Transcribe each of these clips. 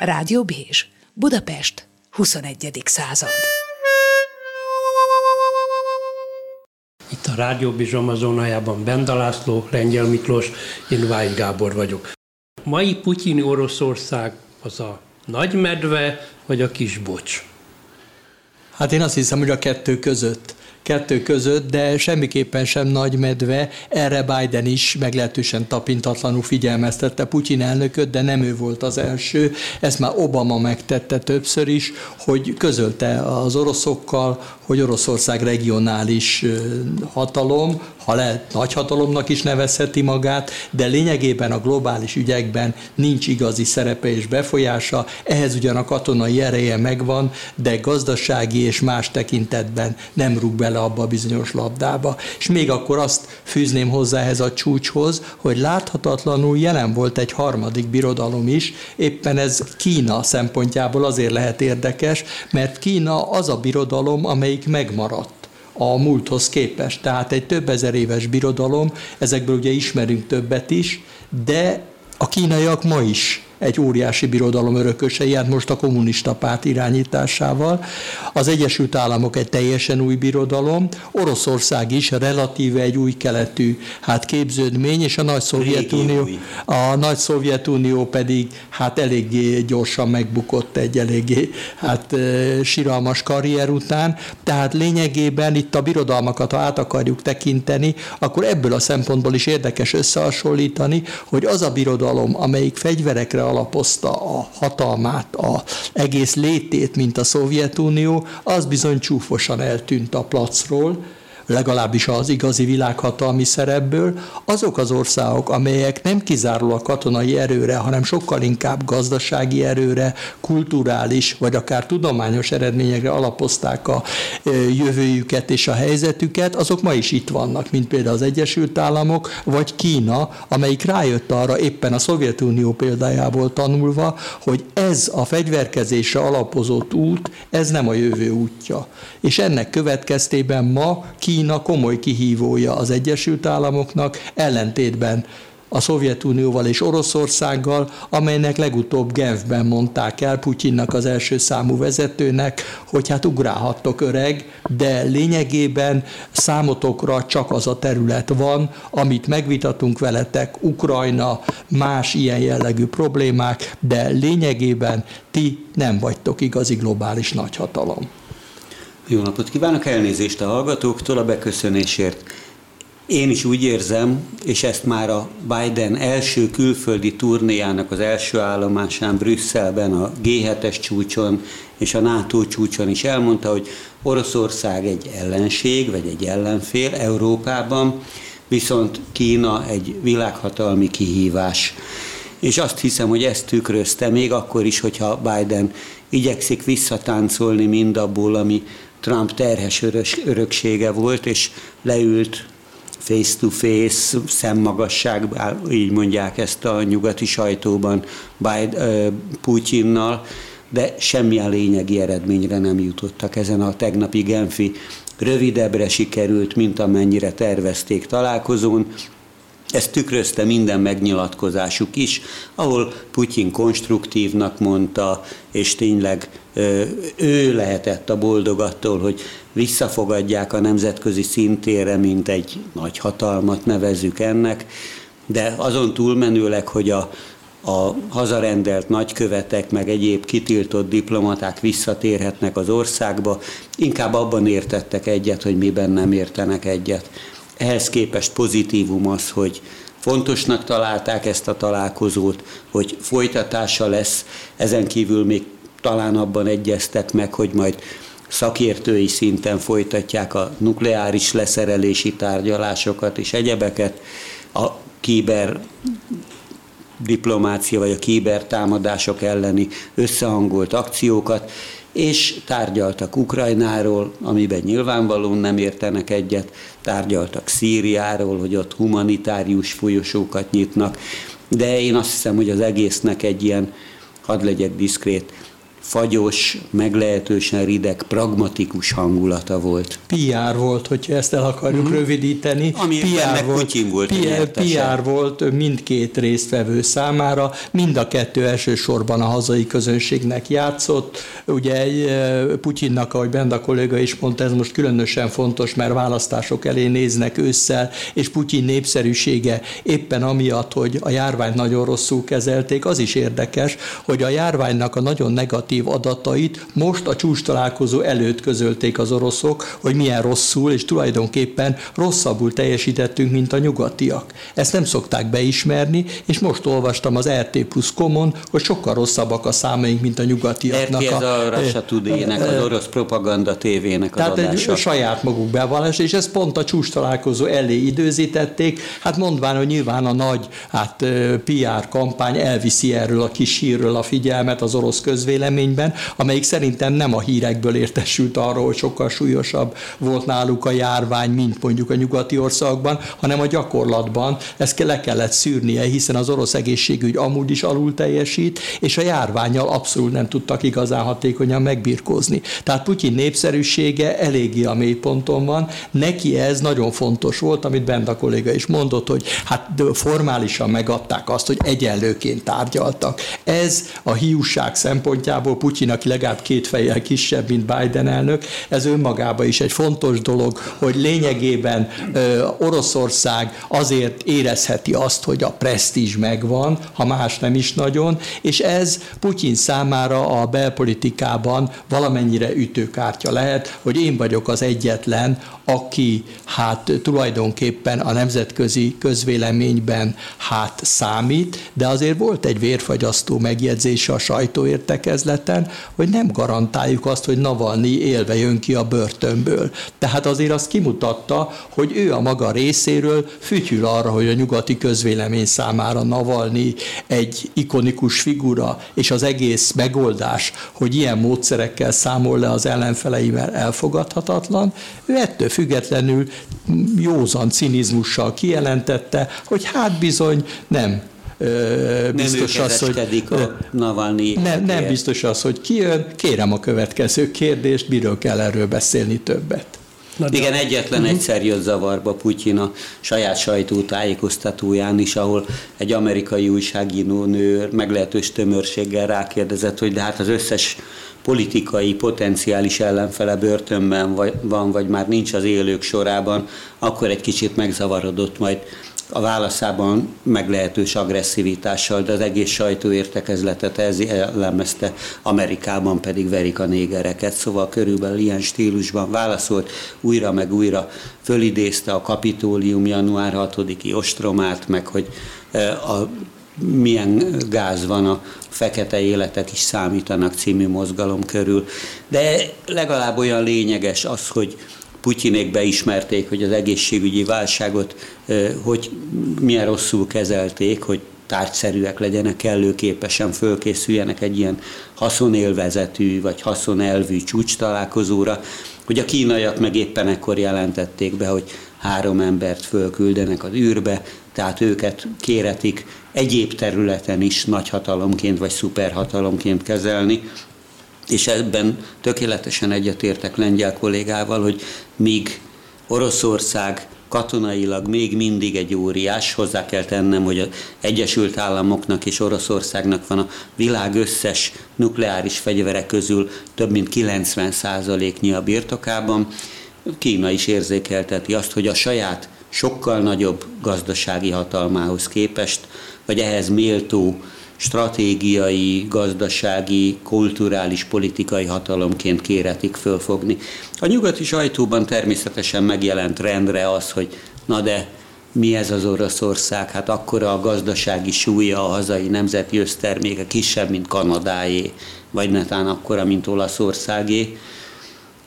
Rádió Bézs, Budapest, 21. század. Itt a Rádió Bézs Amazonájában Benda László, Lengyel Miklós, én Vágy Gábor vagyok. A mai putyini Oroszország az a nagy medve, vagy a kis bocs? Hát én azt hiszem, hogy a kettő között kettő között, de semmiképpen sem nagy medve. Erre Biden is meglehetősen tapintatlanul figyelmeztette Putyin elnököt, de nem ő volt az első. Ezt már Obama megtette többször is, hogy közölte az oroszokkal, hogy Oroszország regionális hatalom, ha lehet nagy hatalomnak is nevezheti magát, de lényegében a globális ügyekben nincs igazi szerepe és befolyása, ehhez ugyan a katonai ereje megvan, de gazdasági és más tekintetben nem rúg bele abba a bizonyos labdába. És még akkor azt fűzném hozzá ehhez a csúcshoz, hogy láthatatlanul jelen volt egy harmadik birodalom is, éppen ez Kína szempontjából azért lehet érdekes, mert Kína az a birodalom, amelyik megmaradt a múlthoz képest. Tehát egy több ezer éves birodalom, ezekből ugye ismerünk többet is, de a kínaiak ma is egy óriási birodalom örökösei, hát most a kommunista párt irányításával. Az Egyesült Államok egy teljesen új birodalom, Oroszország is relatíve egy új keletű hát képződmény, és a nagy Szovjetunió, a nagy Szovjetunió pedig hát eléggé gyorsan megbukott egy eléggé hát siralmas karrier után. Tehát lényegében itt a birodalmakat, ha át akarjuk tekinteni, akkor ebből a szempontból is érdekes összehasonlítani, hogy az a birodalom, amelyik fegyverekre alapozta a hatalmát, a egész létét, mint a Szovjetunió, az bizony csúfosan eltűnt a placról, legalábbis az igazi világhatalmi szerepből, azok az országok, amelyek nem kizárólag katonai erőre, hanem sokkal inkább gazdasági erőre, kulturális vagy akár tudományos eredményekre alapozták a jövőjüket és a helyzetüket, azok ma is itt vannak, mint például az Egyesült Államok, vagy Kína, amelyik rájött arra éppen a Szovjetunió példájából tanulva, hogy ez a fegyverkezésre alapozott út, ez nem a jövő útja. És ennek következtében ma Kína Kína komoly kihívója az Egyesült Államoknak, ellentétben a Szovjetunióval és Oroszországgal, amelynek legutóbb Genfben mondták el Putyinnak az első számú vezetőnek, hogy hát ugrálhattok öreg, de lényegében számotokra csak az a terület van, amit megvitatunk veletek, Ukrajna, más ilyen jellegű problémák, de lényegében ti nem vagytok igazi globális nagyhatalom. Jó napot kívánok, elnézést a hallgatóktól a beköszönésért. Én is úgy érzem, és ezt már a Biden első külföldi turnéjának az első állomásán Brüsszelben, a G7-es csúcson és a NATO csúcson is elmondta, hogy Oroszország egy ellenség, vagy egy ellenfél Európában, viszont Kína egy világhatalmi kihívás. És azt hiszem, hogy ezt tükrözte még akkor is, hogyha Biden igyekszik visszatáncolni mindabból, ami Trump terhes öröksége volt, és leült face-to-face, szemmagasság, így mondják ezt a nyugati sajtóban Biden, Putyinnal, de semmilyen lényegi eredményre nem jutottak ezen a tegnapi Genfi rövidebbre sikerült, mint amennyire tervezték találkozón. Ezt tükrözte minden megnyilatkozásuk is, ahol Putyin konstruktívnak mondta, és tényleg ő lehetett a boldog attól, hogy visszafogadják a nemzetközi szintére, mint egy nagy hatalmat nevezzük ennek, de azon túlmenőleg, hogy a, a hazarendelt nagykövetek, meg egyéb kitiltott diplomaták visszatérhetnek az országba, inkább abban értettek egyet, hogy miben nem értenek egyet. Ehhez képest pozitívum az, hogy fontosnak találták ezt a találkozót, hogy folytatása lesz, ezen kívül még talán abban egyeztek meg, hogy majd szakértői szinten folytatják a nukleáris leszerelési tárgyalásokat és egyebeket, a kiber diplomácia vagy a kibertámadások elleni összehangolt akciókat, és tárgyaltak Ukrajnáról, amiben nyilvánvalóan nem értenek egyet, tárgyaltak Szíriáról, hogy ott humanitárius folyosókat nyitnak, de én azt hiszem, hogy az egésznek egy ilyen, hadd legyek diszkrét, fagyos, meglehetősen rideg, pragmatikus hangulata volt. PR volt, hogyha ezt el akarjuk mm-hmm. rövidíteni. Ami PR volt, Putyin volt PR, PR volt mindkét résztvevő számára, mind a kettő elsősorban a hazai közönségnek játszott. Ugye Putyinnak, ahogy Benda kolléga is mondta, ez most különösen fontos, mert választások elé néznek ősszel, és Putyin népszerűsége éppen amiatt, hogy a járványt nagyon rosszul kezelték, az is érdekes, hogy a járványnak a nagyon negatív negatív adatait most a csúcs találkozó előtt közölték az oroszok, hogy milyen rosszul, és tulajdonképpen rosszabbul teljesítettünk, mint a nyugatiak. Ezt nem szokták beismerni, és most olvastam az RT Plus Common, hogy sokkal rosszabbak a számaink, mint a nyugatiaknak. RT ez a, a Russia Today-nek, az orosz propaganda tévének az Tehát adása. egy saját maguk bevallás, és ezt pont a csúcs találkozó elé időzítették, hát mondván, hogy nyilván a nagy hát, PR kampány elviszi erről a kis hírről a figyelmet az orosz közvélemény közleményben, amelyik szerintem nem a hírekből értesült arról, hogy sokkal súlyosabb volt náluk a járvány, mint mondjuk a nyugati országban, hanem a gyakorlatban ezt le kellett szűrnie, hiszen az orosz egészségügy amúgy is alul teljesít, és a járványjal abszolút nem tudtak igazán hatékonyan megbirkózni. Tehát Putyin népszerűsége eléggé a mélyponton van, neki ez nagyon fontos volt, amit Benda kolléga is mondott, hogy hát formálisan megadták azt, hogy egyenlőként tárgyaltak. Ez a hiúság szempontjából Putyin, aki legalább két fejjel kisebb, mint Biden elnök, ez önmagában is egy fontos dolog, hogy lényegében ö, Oroszország azért érezheti azt, hogy a presztízs megvan, ha más nem is nagyon, és ez Putyin számára a belpolitikában valamennyire ütőkártya lehet, hogy én vagyok az egyetlen, aki hát tulajdonképpen a nemzetközi közvéleményben hát számít, de azért volt egy vérfagyasztó megjegyzése a sajtóértekezleten, hogy nem garantáljuk azt, hogy Navalnyi élve jön ki a börtönből. Tehát azért azt kimutatta, hogy ő a maga részéről fütyül arra, hogy a nyugati közvélemény számára Navalnyi egy ikonikus figura, és az egész megoldás, hogy ilyen módszerekkel számol le az ellenfeleivel elfogadhatatlan, ő ettől függetlenül józan cinizmussal kijelentette, hogy hát bizony nem biztos nem az, hogy a Navalnyi nem, nem biztos az, hogy kijön. Kérem a következő kérdést, miről kell erről beszélni többet. Na, Igen, egyetlen uh-huh. egyszer jött zavarba Putyin a saját sajtótájékoztatóján is, ahol egy amerikai újságíró nő meglehetős tömörséggel rákérdezett, hogy de hát az összes politikai potenciális ellenfele börtönben van, vagy már nincs az élők sorában, akkor egy kicsit megzavarodott, majd a válaszában meglehetős agresszivitással, de az egész sajtóértekezletet ez elemezte, Amerikában pedig verik a négereket, szóval körülbelül ilyen stílusban válaszolt, újra meg újra. Fölidézte a kapitólium január 6-i ostromát, meg hogy eh, a milyen gáz van a fekete életek is számítanak című mozgalom körül. De legalább olyan lényeges az, hogy Putyinék beismerték, hogy az egészségügyi válságot hogy milyen rosszul kezelték, hogy tárgyszerűek legyenek, kellőképesen fölkészüljenek egy ilyen haszonélvezetű vagy haszonelvű csúcs találkozóra, hogy a kínaiak meg éppen ekkor jelentették be, hogy három embert fölküldenek az űrbe, tehát őket kéretik egyéb területen is nagyhatalomként vagy szuperhatalomként kezelni, és ebben tökéletesen egyetértek lengyel kollégával, hogy míg Oroszország katonailag még mindig egy óriás, hozzá kell tennem, hogy az Egyesült Államoknak és Oroszországnak van a világ összes nukleáris fegyvere közül több mint 90%-nyi a birtokában. Kína is érzékelteti azt, hogy a saját sokkal nagyobb gazdasági hatalmához képest, vagy ehhez méltó stratégiai, gazdasági, kulturális, politikai hatalomként kéretik fölfogni. A nyugati sajtóban természetesen megjelent rendre az, hogy na de mi ez az Oroszország? Hát akkora a gazdasági súlya a hazai nemzeti összterméke kisebb, mint Kanadáé, vagy netán akkora, mint Olaszországé.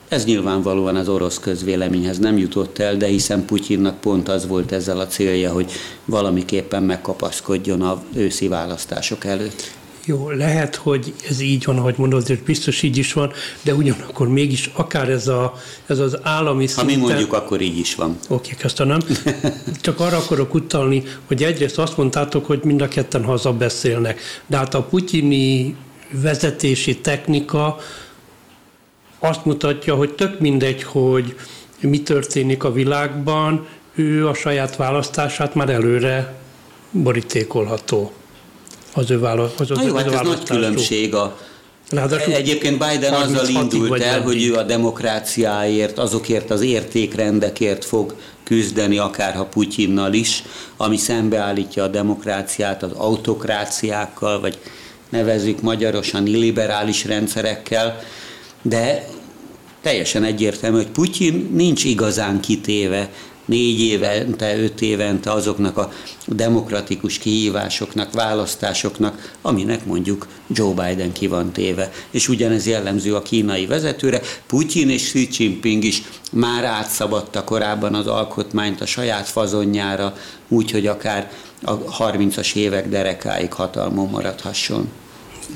Ez nyilvánvalóan az orosz közvéleményhez nem jutott el, de hiszen Putyinnak pont az volt ezzel a célja, hogy valamiképpen megkapaszkodjon a őszi választások előtt. Jó, lehet, hogy ez így van, ahogy mondod, és biztos így is van, de ugyanakkor mégis akár ez, a, ez az állami Ha mi mondjuk, akkor így is van. Oké, köszönöm. Csak arra akarok utalni, hogy egyrészt azt mondtátok, hogy mind a ketten hazabeszélnek, de hát a putyini vezetési technika azt mutatja, hogy tök mindegy, hogy mi történik a világban, ő a saját választását már előre borítékolható. Az ő, vála- az, az, jó, hát ez nagy különbség a Ráadásul Egyébként Biden azzal indult el, hogy ő a demokráciáért, azokért az értékrendekért fog küzdeni, akárha Putyinnal is, ami szembeállítja a demokráciát az autokráciákkal, vagy nevezzük magyarosan illiberális rendszerekkel, de teljesen egyértelmű, hogy Putyin nincs igazán kitéve négy évente, öt évente azoknak a demokratikus kihívásoknak, választásoknak, aminek mondjuk Joe Biden ki van téve. És ugyanez jellemző a kínai vezetőre. Putyin és Xi Jinping is már átszabadta korábban az alkotmányt a saját fazonjára, úgyhogy akár a 30-as évek derekáig hatalmon maradhasson.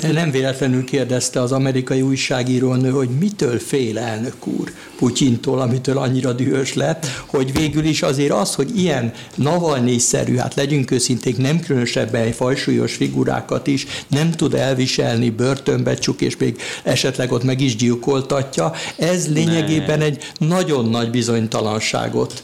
De nem véletlenül kérdezte az amerikai újságírónő, hogy mitől fél elnök úr Putyintól, amitől annyira dühös lett, hogy végül is azért az, hogy ilyen navalnészerű, hát legyünk őszinték, nem különösebben fajsúlyos figurákat is nem tud elviselni, börtönbe csuk, és még esetleg ott meg is gyilkoltatja, ez lényegében ne. egy nagyon nagy bizonytalanságot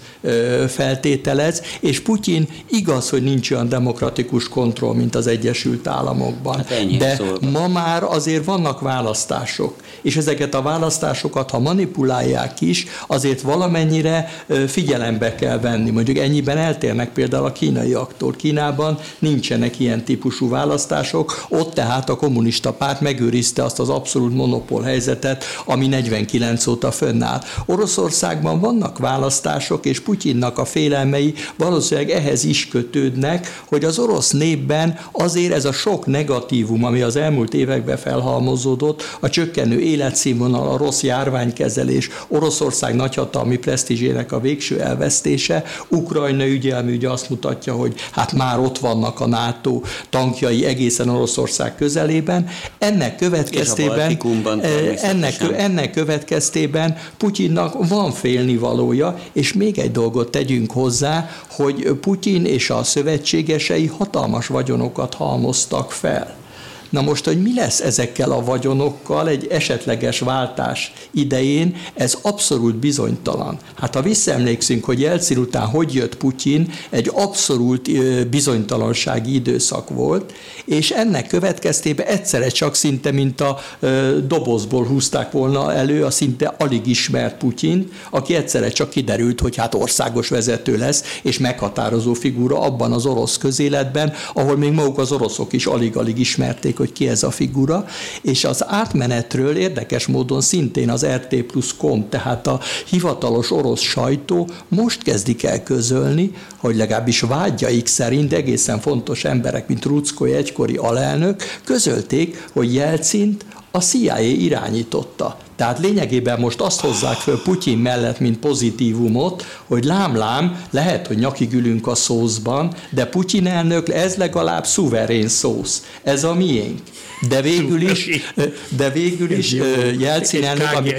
feltételez, és Putyin igaz, hogy nincs olyan demokratikus kontroll, mint az Egyesült Államokban. Hát de szó ma már azért vannak választások, és ezeket a választásokat, ha manipulálják is, azért valamennyire figyelembe kell venni. Mondjuk ennyiben eltérnek például a kínaiaktól. Kínában nincsenek ilyen típusú választások, ott tehát a kommunista párt megőrizte azt az abszolút monopól helyzetet, ami 49 óta fönnáll. Oroszországban vannak választások, és Putyinnak a félelmei valószínűleg ehhez is kötődnek, hogy az orosz népben azért ez a sok negatívum, ami az elmúlt években felhalmozódott, a csökkenő életszínvonal, a rossz járványkezelés, Oroszország nagyhatalmi presztízsének a végső elvesztése, Ukrajna ügyelmű ügy azt mutatja, hogy hát már ott vannak a NATO tankjai egészen Oroszország közelében. Ennek következtében, eh, ennek, ennek következtében Putyinnak van félnivalója, és még egy dolgot tegyünk hozzá, hogy Putyin és a szövetségesei hatalmas vagyonokat halmoztak fel. Na most, hogy mi lesz ezekkel a vagyonokkal egy esetleges váltás idején, ez abszolút bizonytalan. Hát ha visszaemlékszünk, hogy Jelcin után hogy jött Putyin, egy abszolút bizonytalansági időszak volt, és ennek következtében egyszerre csak szinte, mint a dobozból húzták volna elő a szinte alig ismert Putyin, aki egyszerre csak kiderült, hogy hát országos vezető lesz, és meghatározó figura abban az orosz közéletben, ahol még maguk az oroszok is alig-alig ismerték, hogy ki ez a figura, és az átmenetről érdekes módon szintén az RT plus com, tehát a hivatalos orosz sajtó most kezdik el közölni, hogy legalábbis vágyaik szerint egészen fontos emberek, mint Ruckoly egykori alelnök, közölték, hogy Jelcint a CIA irányította. Tehát lényegében most azt hozzák föl Putyin mellett, mint pozitívumot, hogy lám-lám, lehet, hogy nyakig ülünk a szószban, de Putyin elnök, ez legalább szuverén szósz. Ez a miénk. De végül is, de végül is Jelcin elnök, ami,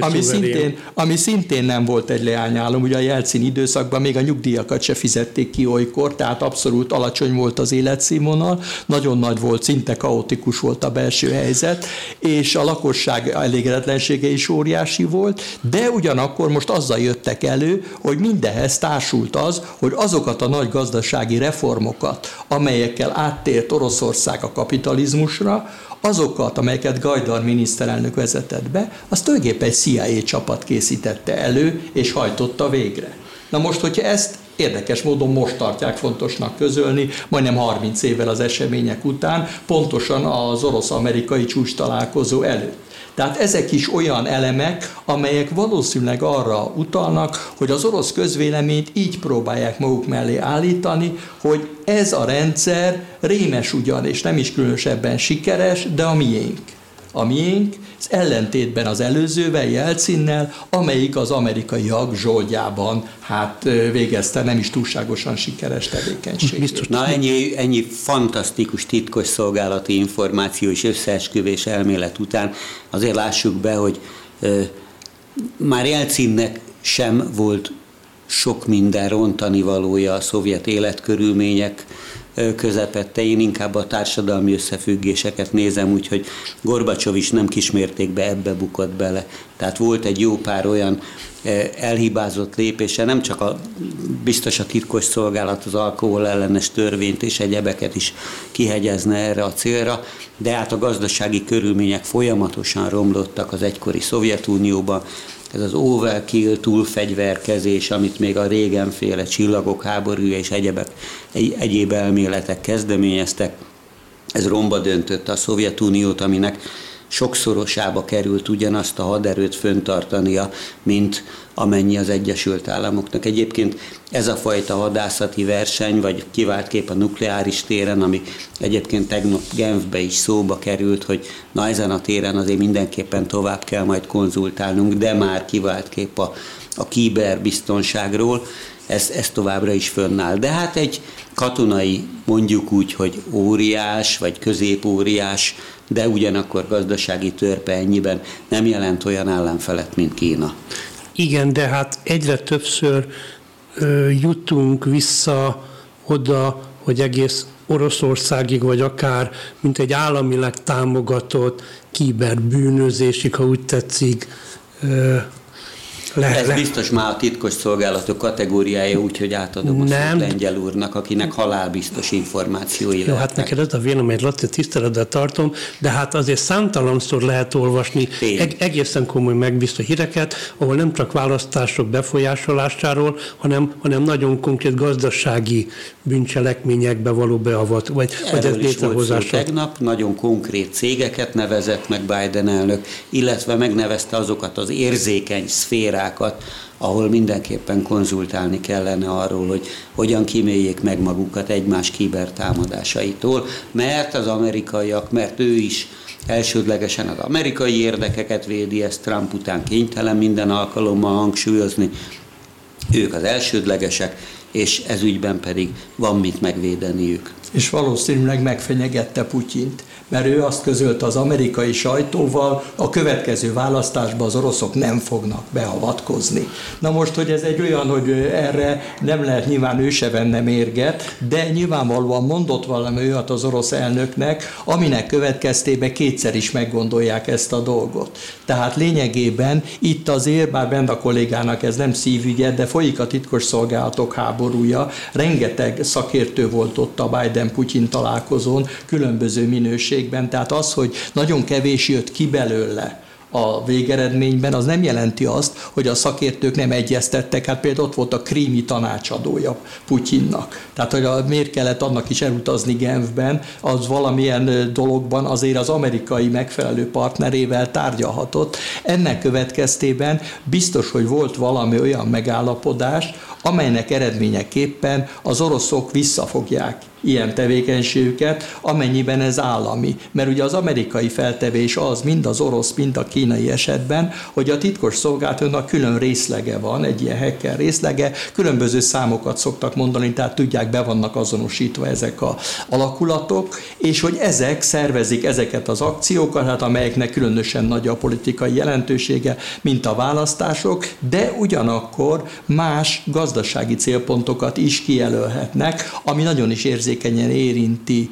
ami, szintén, ami szintén nem volt egy leányálom, ugye a Jelcin időszakban még a nyugdíjakat se fizették ki olykor, tehát abszolút alacsony volt az életszínvonal, nagyon nagy volt, szinte kaotikus volt a belső helyzet, és a lakosság elégedetlensége is óriási volt, de ugyanakkor most azzal jöttek elő, hogy mindenhez társult az, hogy azokat a nagy gazdasági reformokat, amelyekkel áttért Oroszország a kapitalizmusra, azokat, amelyeket Gajdar miniszterelnök vezetett be, azt tulajdonképpen egy CIA csapat készítette elő, és hajtotta végre. Na most, hogyha ezt érdekes módon most tartják fontosnak közölni, majdnem 30 évvel az események után, pontosan az orosz-amerikai csúcs találkozó előtt. Tehát ezek is olyan elemek, amelyek valószínűleg arra utalnak, hogy az orosz közvéleményt így próbálják maguk mellé állítani, hogy ez a rendszer rémes ugyan, és nem is különösebben sikeres, de a miénk a miénk, ez ellentétben az előzővel, Jelcinnel, amelyik az amerikaiak zsoldjában hát végezte nem is túlságosan sikeres tevékenység. Biztos. Na ennyi, ennyi fantasztikus titkos szolgálati információ és összeesküvés elmélet után azért lássuk be, hogy ö, már Jelcinnek sem volt sok minden rontani valója a szovjet életkörülmények közepette. Én inkább a társadalmi összefüggéseket nézem, úgyhogy Gorbacsov is nem kismértékben ebbe bukott bele. Tehát volt egy jó pár olyan elhibázott lépése, nem csak a biztos a titkos szolgálat az alkohol ellenes törvényt és egyebeket is kihegyezne erre a célra, de hát a gazdasági körülmények folyamatosan romlottak az egykori Szovjetunióban, ez az overkill túlfegyverkezés, amit még a régenféle csillagok háborúja és egyebek, egy, egyéb elméletek kezdeményeztek, ez romba döntötte a Szovjetuniót, aminek sokszorosába került ugyanazt a haderőt föntartania, mint amennyi az Egyesült Államoknak. Egyébként ez a fajta hadászati verseny, vagy kivált kép a nukleáris téren, ami egyébként tegnap Genfbe is szóba került, hogy na ezen a téren azért mindenképpen tovább kell majd konzultálnunk, de már kivált kép a, a kiberbiztonságról, ez, ez továbbra is fönnáll. De hát egy katonai, mondjuk úgy, hogy óriás, vagy középóriás, de ugyanakkor gazdasági törpe ennyiben nem jelent olyan ellenfelet, mint Kína. Igen, de hát egyre többször ö, jutunk vissza oda, hogy egész Oroszországig, vagy akár mint egy államileg támogatott kiberbűnözésig, ha úgy tetszik, le, Ez le. biztos már a titkos szolgálatok kategóriája, úgyhogy átadom nem. a Lengyel úrnak, akinek halálbiztos információi Jó, lehetnek. hát neked ez a vélemény, Laci, tiszteletben tartom, de hát azért számtalanszor lehet olvasni eg- egészen komoly megbízható híreket, ahol nem csak választások befolyásolásáról, hanem, hanem nagyon konkrét gazdasági bűncselekményekbe való beavat, vagy, vagy ez létrehozása. Tegnap nagyon konkrét cégeket nevezett meg Biden elnök, illetve megnevezte azokat az érzékeny szférák, szférákat, ahol mindenképpen konzultálni kellene arról, hogy hogyan kiméljék meg magukat egymás kibertámadásaitól, mert az amerikaiak, mert ő is elsődlegesen az amerikai érdekeket védi, ezt Trump után kénytelen minden alkalommal hangsúlyozni, ők az elsődlegesek, és ez ügyben pedig van mit megvédeniük. És valószínűleg megfenyegette Putyint mert ő azt közölte az amerikai sajtóval, a következő választásban az oroszok nem fognak beavatkozni. Na most, hogy ez egy olyan, hogy erre nem lehet nyilván ő se venne mérget, de nyilvánvalóan mondott valami olyat az orosz elnöknek, aminek következtében kétszer is meggondolják ezt a dolgot. Tehát lényegében itt azért, bár Benda kollégának ez nem szívügye, de folyik a titkos szolgálatok háborúja, rengeteg szakértő volt ott a Biden-Putyin találkozón, különböző minőség mértékben, tehát az, hogy nagyon kevés jött ki belőle, a végeredményben, az nem jelenti azt, hogy a szakértők nem egyeztettek. Hát például ott volt a krími tanácsadója Putyinnak. Tehát, hogy a, miért kellett annak is elutazni Genfben, az valamilyen dologban azért az amerikai megfelelő partnerével tárgyalhatott. Ennek következtében biztos, hogy volt valami olyan megállapodás, amelynek eredményeképpen az oroszok visszafogják ilyen tevékenységüket, amennyiben ez állami. Mert ugye az amerikai feltevés az, mind az orosz, mind a kínai esetben, hogy a titkos szolgálatnak külön részlege van, egy ilyen hacker részlege, különböző számokat szoktak mondani, tehát tudják, be vannak azonosítva ezek a alakulatok, és hogy ezek szervezik ezeket az akciókat, hát amelyeknek különösen nagy a politikai jelentősége, mint a választások, de ugyanakkor más gazdasági célpontokat is kijelölhetnek, ami nagyon is érzékeny érzékenyen érinti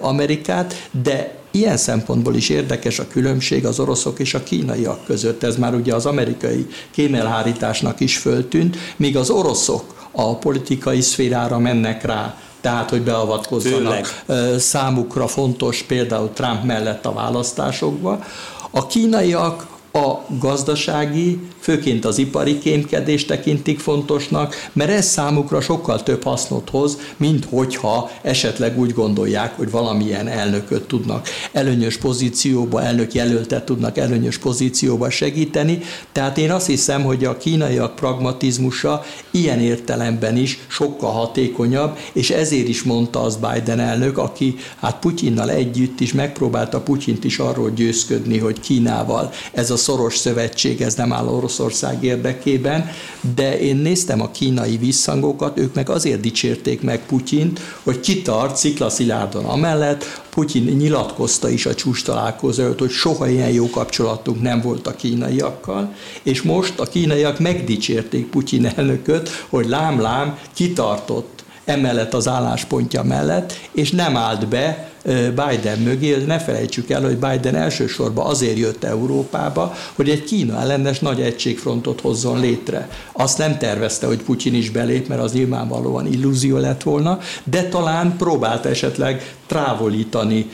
Amerikát, de Ilyen szempontból is érdekes a különbség az oroszok és a kínaiak között. Ez már ugye az amerikai kémelhárításnak is föltűnt, míg az oroszok a politikai szférára mennek rá tehát hogy beavatkozzanak Főleg. számukra fontos például Trump mellett a választásokba. A kínaiak a gazdasági főként az ipari kémkedést tekintik fontosnak, mert ez számukra sokkal több hasznot hoz, mint hogyha esetleg úgy gondolják, hogy valamilyen elnököt tudnak előnyös pozícióba, elnök jelöltet tudnak előnyös pozícióba segíteni. Tehát én azt hiszem, hogy a kínaiak pragmatizmusa ilyen értelemben is sokkal hatékonyabb, és ezért is mondta az Biden elnök, aki hát Putyinnal együtt is megpróbálta Putyint is arról győzködni, hogy Kínával ez a szoros szövetség, ez nem áll orosz Oroszország érdekében, de én néztem a kínai visszhangokat, ők meg azért dicsérték meg Putyint, hogy kitart sziklaszilárdon amellett, Putyin nyilatkozta is a csúcs találkozó hogy soha ilyen jó kapcsolatunk nem volt a kínaiakkal, és most a kínaiak megdicsérték Putyin elnököt, hogy lám-lám kitartott emellett az álláspontja mellett, és nem állt be Biden mögé, ne felejtsük el, hogy Biden elsősorban azért jött Európába, hogy egy Kína ellenes nagy egységfrontot hozzon létre. Azt nem tervezte, hogy Putyin is belép, mert az nyilvánvalóan illúzió lett volna, de talán próbált esetleg távolítani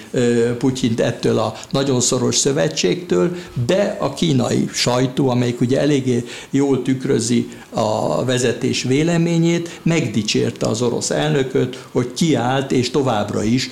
Putyint ettől a nagyon szoros szövetségtől, de a kínai sajtó, amelyik ugye eléggé jól tükrözi a vezetés véleményét, megdicsérte az orosz elnököt, hogy kiállt és továbbra is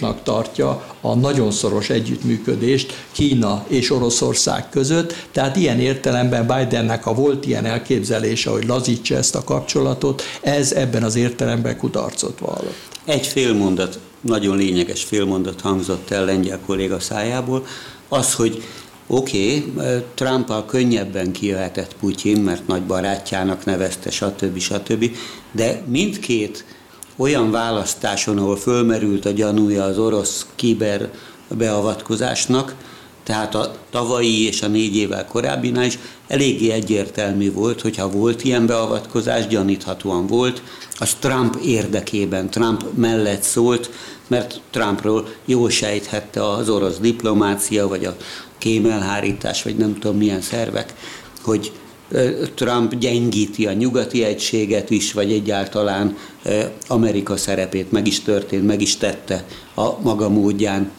fontosnak tartja a nagyon szoros együttműködést Kína és Oroszország között, tehát ilyen értelemben Bidennek, ha volt ilyen elképzelése, hogy lazítsa ezt a kapcsolatot, ez ebben az értelemben kudarcot vallott. Egy fél mondat nagyon lényeges félmondat hangzott el lengyel kolléga szájából, az, hogy oké, okay, Trumpal könnyebben kijöhetett Putyin, mert nagy barátjának nevezte, stb. stb., de mindkét olyan választáson, ahol fölmerült a gyanúja az orosz kiber beavatkozásnak, tehát a tavalyi és a négy évvel korábbinál is eléggé egyértelmű volt, hogyha volt ilyen beavatkozás, gyaníthatóan volt, az Trump érdekében, Trump mellett szólt, mert Trumpról jól sejthette az orosz diplomácia, vagy a kémelhárítás, vagy nem tudom milyen szervek, hogy Trump gyengíti a nyugati egységet is, vagy egyáltalán Amerika szerepét meg is történt, meg is tette a maga módján.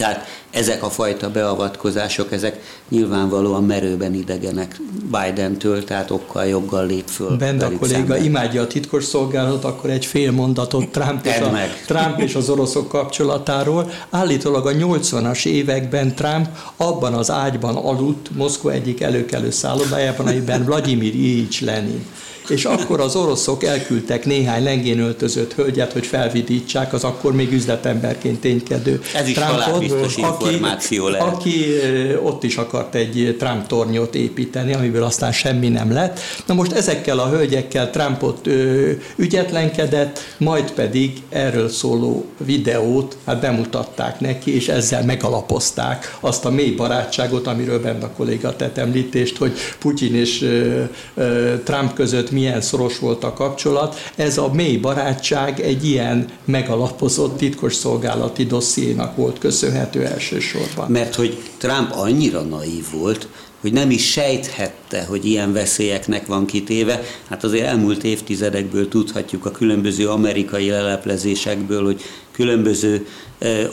Tehát ezek a fajta beavatkozások, ezek nyilvánvalóan merőben idegenek Biden-től, tehát okkal joggal lép föl. Benda a kolléga szemben. imádja a titkos szolgálatot, akkor egy fél mondatot Trump és, a, Trump és az oroszok kapcsolatáról. Állítólag a 80-as években Trump abban az ágyban aludt Moszkva egyik előkelő szállodájában, amiben Vladimir Ilyich Lenin és akkor az oroszok elküldtek néhány lengén öltözött hölgyet, hogy felvidítsák az akkor még üzletemberként ténykedő Ez is Trumpot, információ aki, lehet. aki ott is akart egy Trump tornyot építeni, amiből aztán semmi nem lett. Na most ezekkel a hölgyekkel Trumpot ö, ügyetlenkedett, majd pedig erről szóló videót hát bemutatták neki, és ezzel megalapozták azt a mély barátságot, amiről benne a kolléga tett említést, hogy Putyin és ö, ö, Trump között milyen szoros volt a kapcsolat. Ez a mély barátság egy ilyen megalapozott titkos szolgálati dossziénak volt köszönhető elsősorban. Mert hogy Trump annyira naív volt, hogy nem is sejthette, hogy ilyen veszélyeknek van kitéve. Hát azért elmúlt évtizedekből tudhatjuk a különböző amerikai leleplezésekből, hogy különböző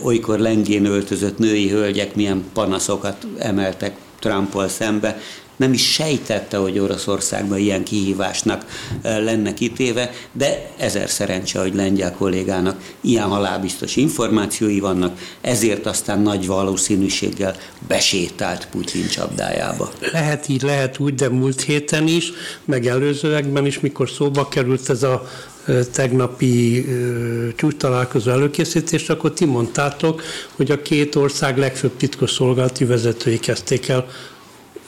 olykor lengén öltözött női hölgyek milyen panaszokat emeltek Trumpal szembe, nem is sejtette, hogy Oroszországban ilyen kihívásnak lenne kitéve, de ezer szerencse, hogy lengyel kollégának ilyen halálbiztos információi vannak, ezért aztán nagy valószínűséggel besétált Putyin csapdájába. Lehet így, lehet úgy, de múlt héten is, meg előzőekben is, mikor szóba került ez a tegnapi csúcs találkozó előkészítés, akkor ti mondtátok, hogy a két ország legfőbb titkosszolgálati vezetői kezdték el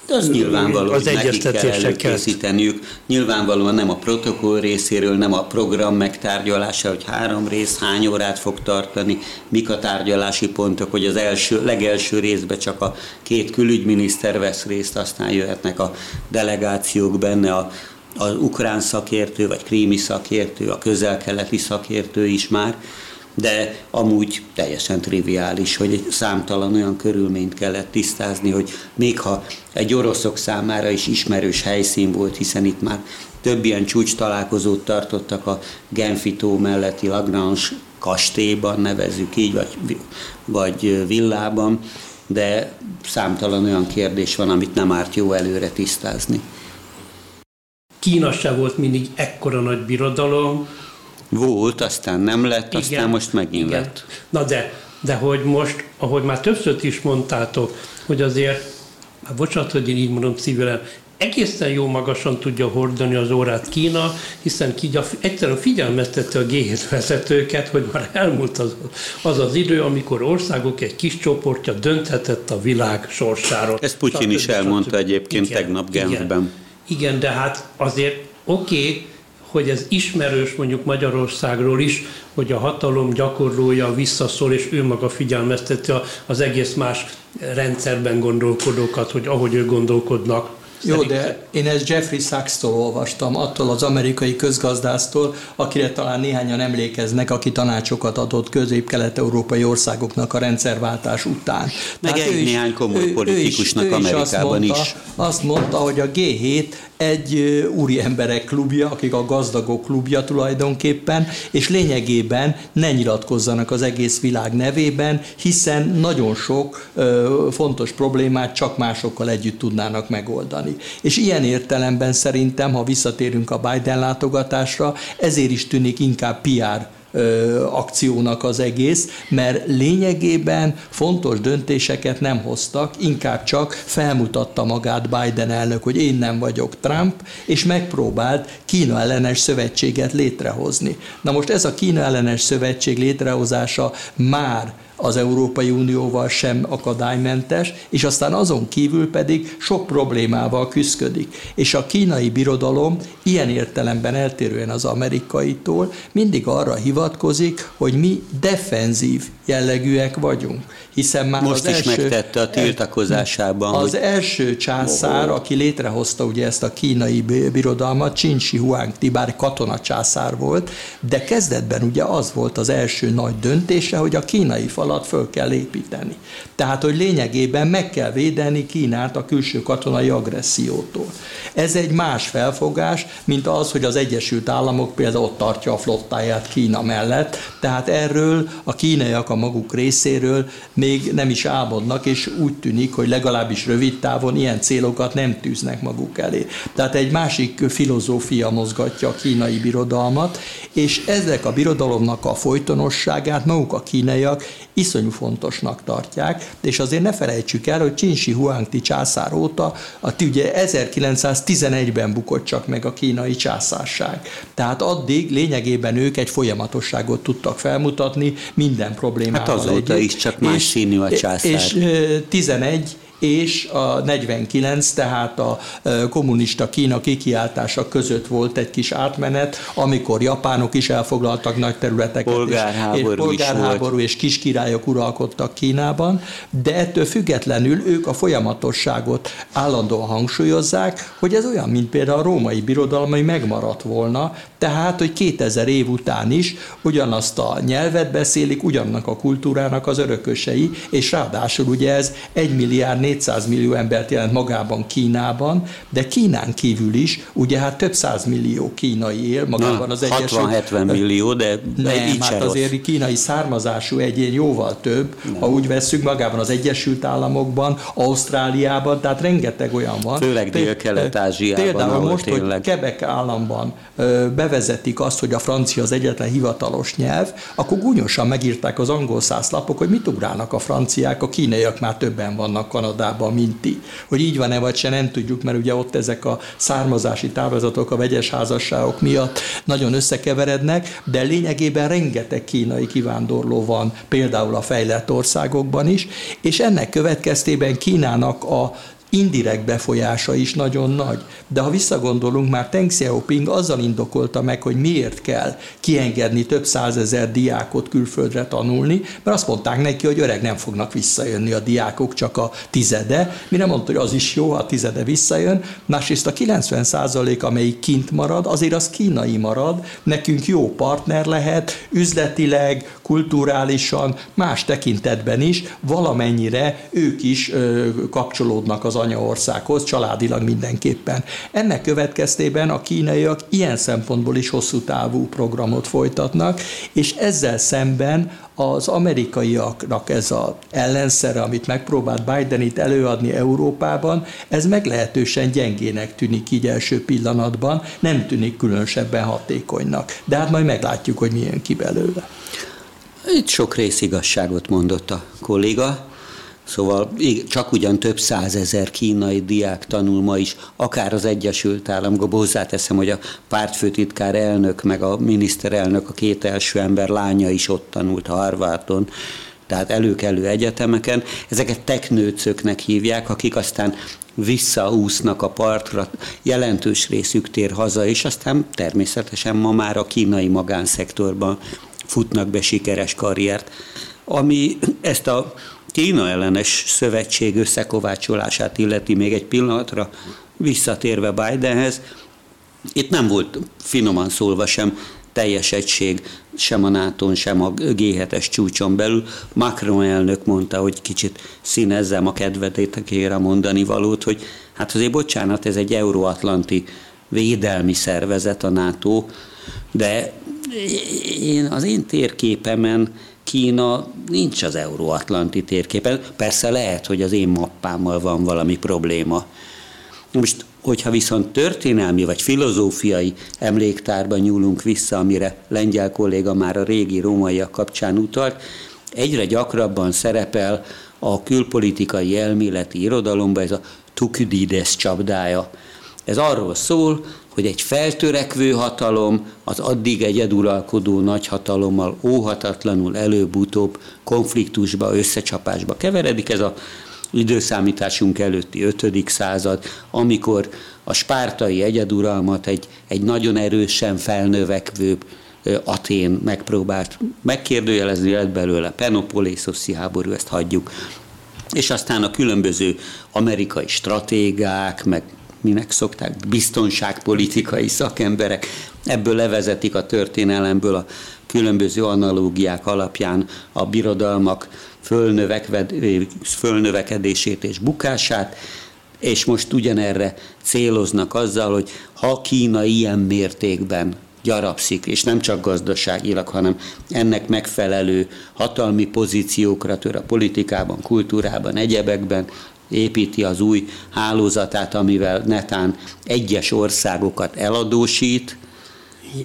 az nyilvánvaló, az hogy nekik kell előkészíteniük. Nyilvánvalóan nem a protokoll részéről, nem a program megtárgyalása, hogy három rész hány órát fog tartani, mik a tárgyalási pontok, hogy az első, legelső részben csak a két külügyminiszter vesz részt, aztán jöhetnek a delegációk benne, a, az ukrán szakértő, vagy krími szakértő, a közel-keleti szakértő is már de amúgy teljesen triviális, hogy egy számtalan olyan körülményt kellett tisztázni, hogy még ha egy oroszok számára is ismerős helyszín volt, hiszen itt már több ilyen csúcs találkozót tartottak a Genfitó melletti Lagrange kastélyban, nevezzük így, vagy, vagy villában, de számtalan olyan kérdés van, amit nem árt jó előre tisztázni. Kína se volt mindig ekkora nagy birodalom, volt, aztán nem lett, igen, aztán most megint igen. lett. Na de, de hogy most, ahogy már többször is mondtátok, hogy azért, hát bocsánat, hogy én így mondom szívvel, egészen jó magasan tudja hordani az órát Kína, hiszen Kína egyszerűen figyelmeztette a G7 vezetőket, hogy már elmúlt az, az az idő, amikor országok egy kis csoportja dönthetett a világ sorsáról. Ezt Putyin is elmondta egyébként igen, tegnap Genfben. Igen, igen, de hát azért oké, okay, hogy ez ismerős mondjuk Magyarországról is, hogy a hatalom gyakorlója visszaszól, és ő maga figyelmezteti az egész más rendszerben gondolkodókat, hogy ahogy ők gondolkodnak, Jó, de én ezt Jeffrey Sachs-tól olvastam, attól az amerikai közgazdásztól, akire talán néhányan emlékeznek, aki tanácsokat adott közép-kelet-európai országoknak a rendszerváltás után. Meg Tehát egy néhány komoly ő, politikusnak ő is, Amerikában is azt mondta, is. Azt mondta, hogy a G7 egy úri emberek klubja, akik a gazdagok klubja tulajdonképpen, és lényegében ne nyilatkozzanak az egész világ nevében, hiszen nagyon sok ö, fontos problémát csak másokkal együtt tudnának megoldani. És ilyen értelemben szerintem, ha visszatérünk a Biden látogatásra, ezért is tűnik inkább PR akciónak az egész, mert lényegében fontos döntéseket nem hoztak, inkább csak felmutatta magát Biden elnök, hogy én nem vagyok Trump, és megpróbált Kína ellenes szövetséget létrehozni. Na most ez a Kína ellenes szövetség létrehozása már az Európai Unióval sem akadálymentes, és aztán azon kívül pedig sok problémával küzdik. És a kínai birodalom ilyen értelemben eltérően az amerikaitól mindig arra hivatkozik, hogy mi defenzív jellegűek vagyunk. Hiszen már Most az is első, megtette a tiltakozásában. Az első császár, aki létrehozta ugye ezt a kínai birodalmat, Shi Huang Ti, bár katona császár volt, de kezdetben ugye az volt az első nagy döntése, hogy a kínai falat föl kell építeni. Tehát, hogy lényegében meg kell védeni Kínát a külső katonai agressziótól. Ez egy más felfogás, mint az, hogy az Egyesült Államok például ott tartja a flottáját Kína mellett, tehát erről a kínaiak a maguk részéről még nem is álmodnak, és úgy tűnik, hogy legalábbis rövid távon ilyen célokat nem tűznek maguk elé. Tehát egy másik filozófia mozgatja a kínai birodalmat, és ezek a birodalomnak a folytonosságát maguk a kínaiak iszonyú fontosnak tartják, és azért ne felejtsük el, hogy Qin Shi Huangti császár óta, a, ugye 1911-ben bukott csak meg a kínai császárság. Tehát addig lényegében ők egy folyamatosságot tudtak felmutatni minden problémával Hát azóta együtt. is csak más színű a császár. És 11 és a 49, tehát a kommunista Kína kikiáltása között volt egy kis átmenet, amikor japánok is elfoglaltak nagy területeket, polgárháború, és, és, polgárháború és kiskirályok uralkodtak Kínában, de ettől függetlenül ők a folyamatosságot állandóan hangsúlyozzák, hogy ez olyan, mint például a római birodalom, ami megmaradt volna, tehát, hogy 2000 év után is ugyanazt a nyelvet beszélik, ugyannak a kultúrának az örökösei, és ráadásul ugye ez 1 milliárd 400 millió embert jelent magában Kínában, de Kínán kívül is, ugye hát több száz millió kínai él magában Na, az Egyesült... 60-70 millió, de nem, így hát azért kínai származású egyén jóval több, nem. ha úgy vesszük magában az Egyesült Államokban, Ausztráliában, tehát rengeteg olyan van. Főleg Dél-Kelet-Ázsiában. Például most, tényleg... hogy Quebec államban bevezetik azt, hogy a francia az egyetlen hivatalos nyelv, akkor gúnyosan megírták az angol szászlapok, hogy mit ugrálnak a franciák, a kínaiak már többen vannak Kanadában, mint ti. Hogy így van-e vagy se, nem tudjuk, mert ugye ott ezek a származási távozatok a vegyes házasságok miatt nagyon összekeverednek, de lényegében rengeteg kínai kivándorló van, például a fejlett országokban is, és ennek következtében Kínának a indirekt befolyása is nagyon nagy. De ha visszagondolunk, már Deng Xiaoping azzal indokolta meg, hogy miért kell kiengedni több százezer diákot külföldre tanulni, mert azt mondták neki, hogy öreg nem fognak visszajönni a diákok, csak a tizede. Mire mondta, hogy az is jó, ha a tizede visszajön. Másrészt a 90 százalék, amelyik kint marad, azért az kínai marad, nekünk jó partner lehet, üzletileg, kulturálisan, más tekintetben is, valamennyire ők is ö, kapcsolódnak az anyaországhoz, családilag mindenképpen. Ennek következtében a kínaiak ilyen szempontból is hosszú távú programot folytatnak, és ezzel szemben az amerikaiaknak ez az ellenszere, amit megpróbált Biden itt előadni Európában, ez meglehetősen gyengének tűnik így első pillanatban, nem tűnik különösebben hatékonynak. De hát majd meglátjuk, hogy milyen ki belőle. Itt sok részigazságot mondott a kolléga. Szóval csak ugyan több százezer kínai diák tanul ma is, akár az Egyesült Államokban. Hozzáteszem, hogy a pártfőtitkár elnök, meg a miniszterelnök, a két első ember lánya is ott tanult Harvardon, tehát előkelő egyetemeken. Ezeket teknőcöknek hívják, akik aztán visszaúsznak a partra, jelentős részük tér haza, és aztán természetesen ma már a kínai magánszektorban futnak be sikeres karriert. Ami ezt a Kína ellenes szövetség összekovácsolását illeti még egy pillanatra visszatérve Bidenhez, itt nem volt finoman szólva sem teljes egység sem a nato sem a G7-es csúcson belül. Macron elnök mondta, hogy kicsit színezzem a kedvetétekére mondani valót, hogy hát azért bocsánat, ez egy euróatlanti védelmi szervezet a NATO, de én, az én térképemen Kína nincs az euróatlanti térképen. Persze lehet, hogy az én mappámmal van valami probléma. Most Hogyha viszont történelmi vagy filozófiai emléktárban nyúlunk vissza, amire lengyel kolléga már a régi rómaiak kapcsán utalt, egyre gyakrabban szerepel a külpolitikai elméleti irodalomban ez a Tukidides csapdája. Ez arról szól, hogy egy feltörekvő hatalom az addig egyeduralkodó nagyhatalommal óhatatlanul előbb-utóbb konfliktusba, összecsapásba keveredik. Ez a időszámításunk előtti 5. század, amikor a spártai egyeduralmat egy, egy nagyon erősen felnövekvő Atén megpróbált megkérdőjelezni, lett belőle Penopolészoszi háború, ezt hagyjuk. És aztán a különböző amerikai stratégák, meg minek szokták, biztonságpolitikai szakemberek, ebből levezetik a történelemből a különböző analógiák alapján a birodalmak fölnövekedését és bukását, és most ugyanerre céloznak azzal, hogy ha Kína ilyen mértékben gyarapszik, és nem csak gazdaságilag, hanem ennek megfelelő hatalmi pozíciókra tör a politikában, kultúrában, egyebekben, építi az új hálózatát, amivel netán egyes országokat eladósít,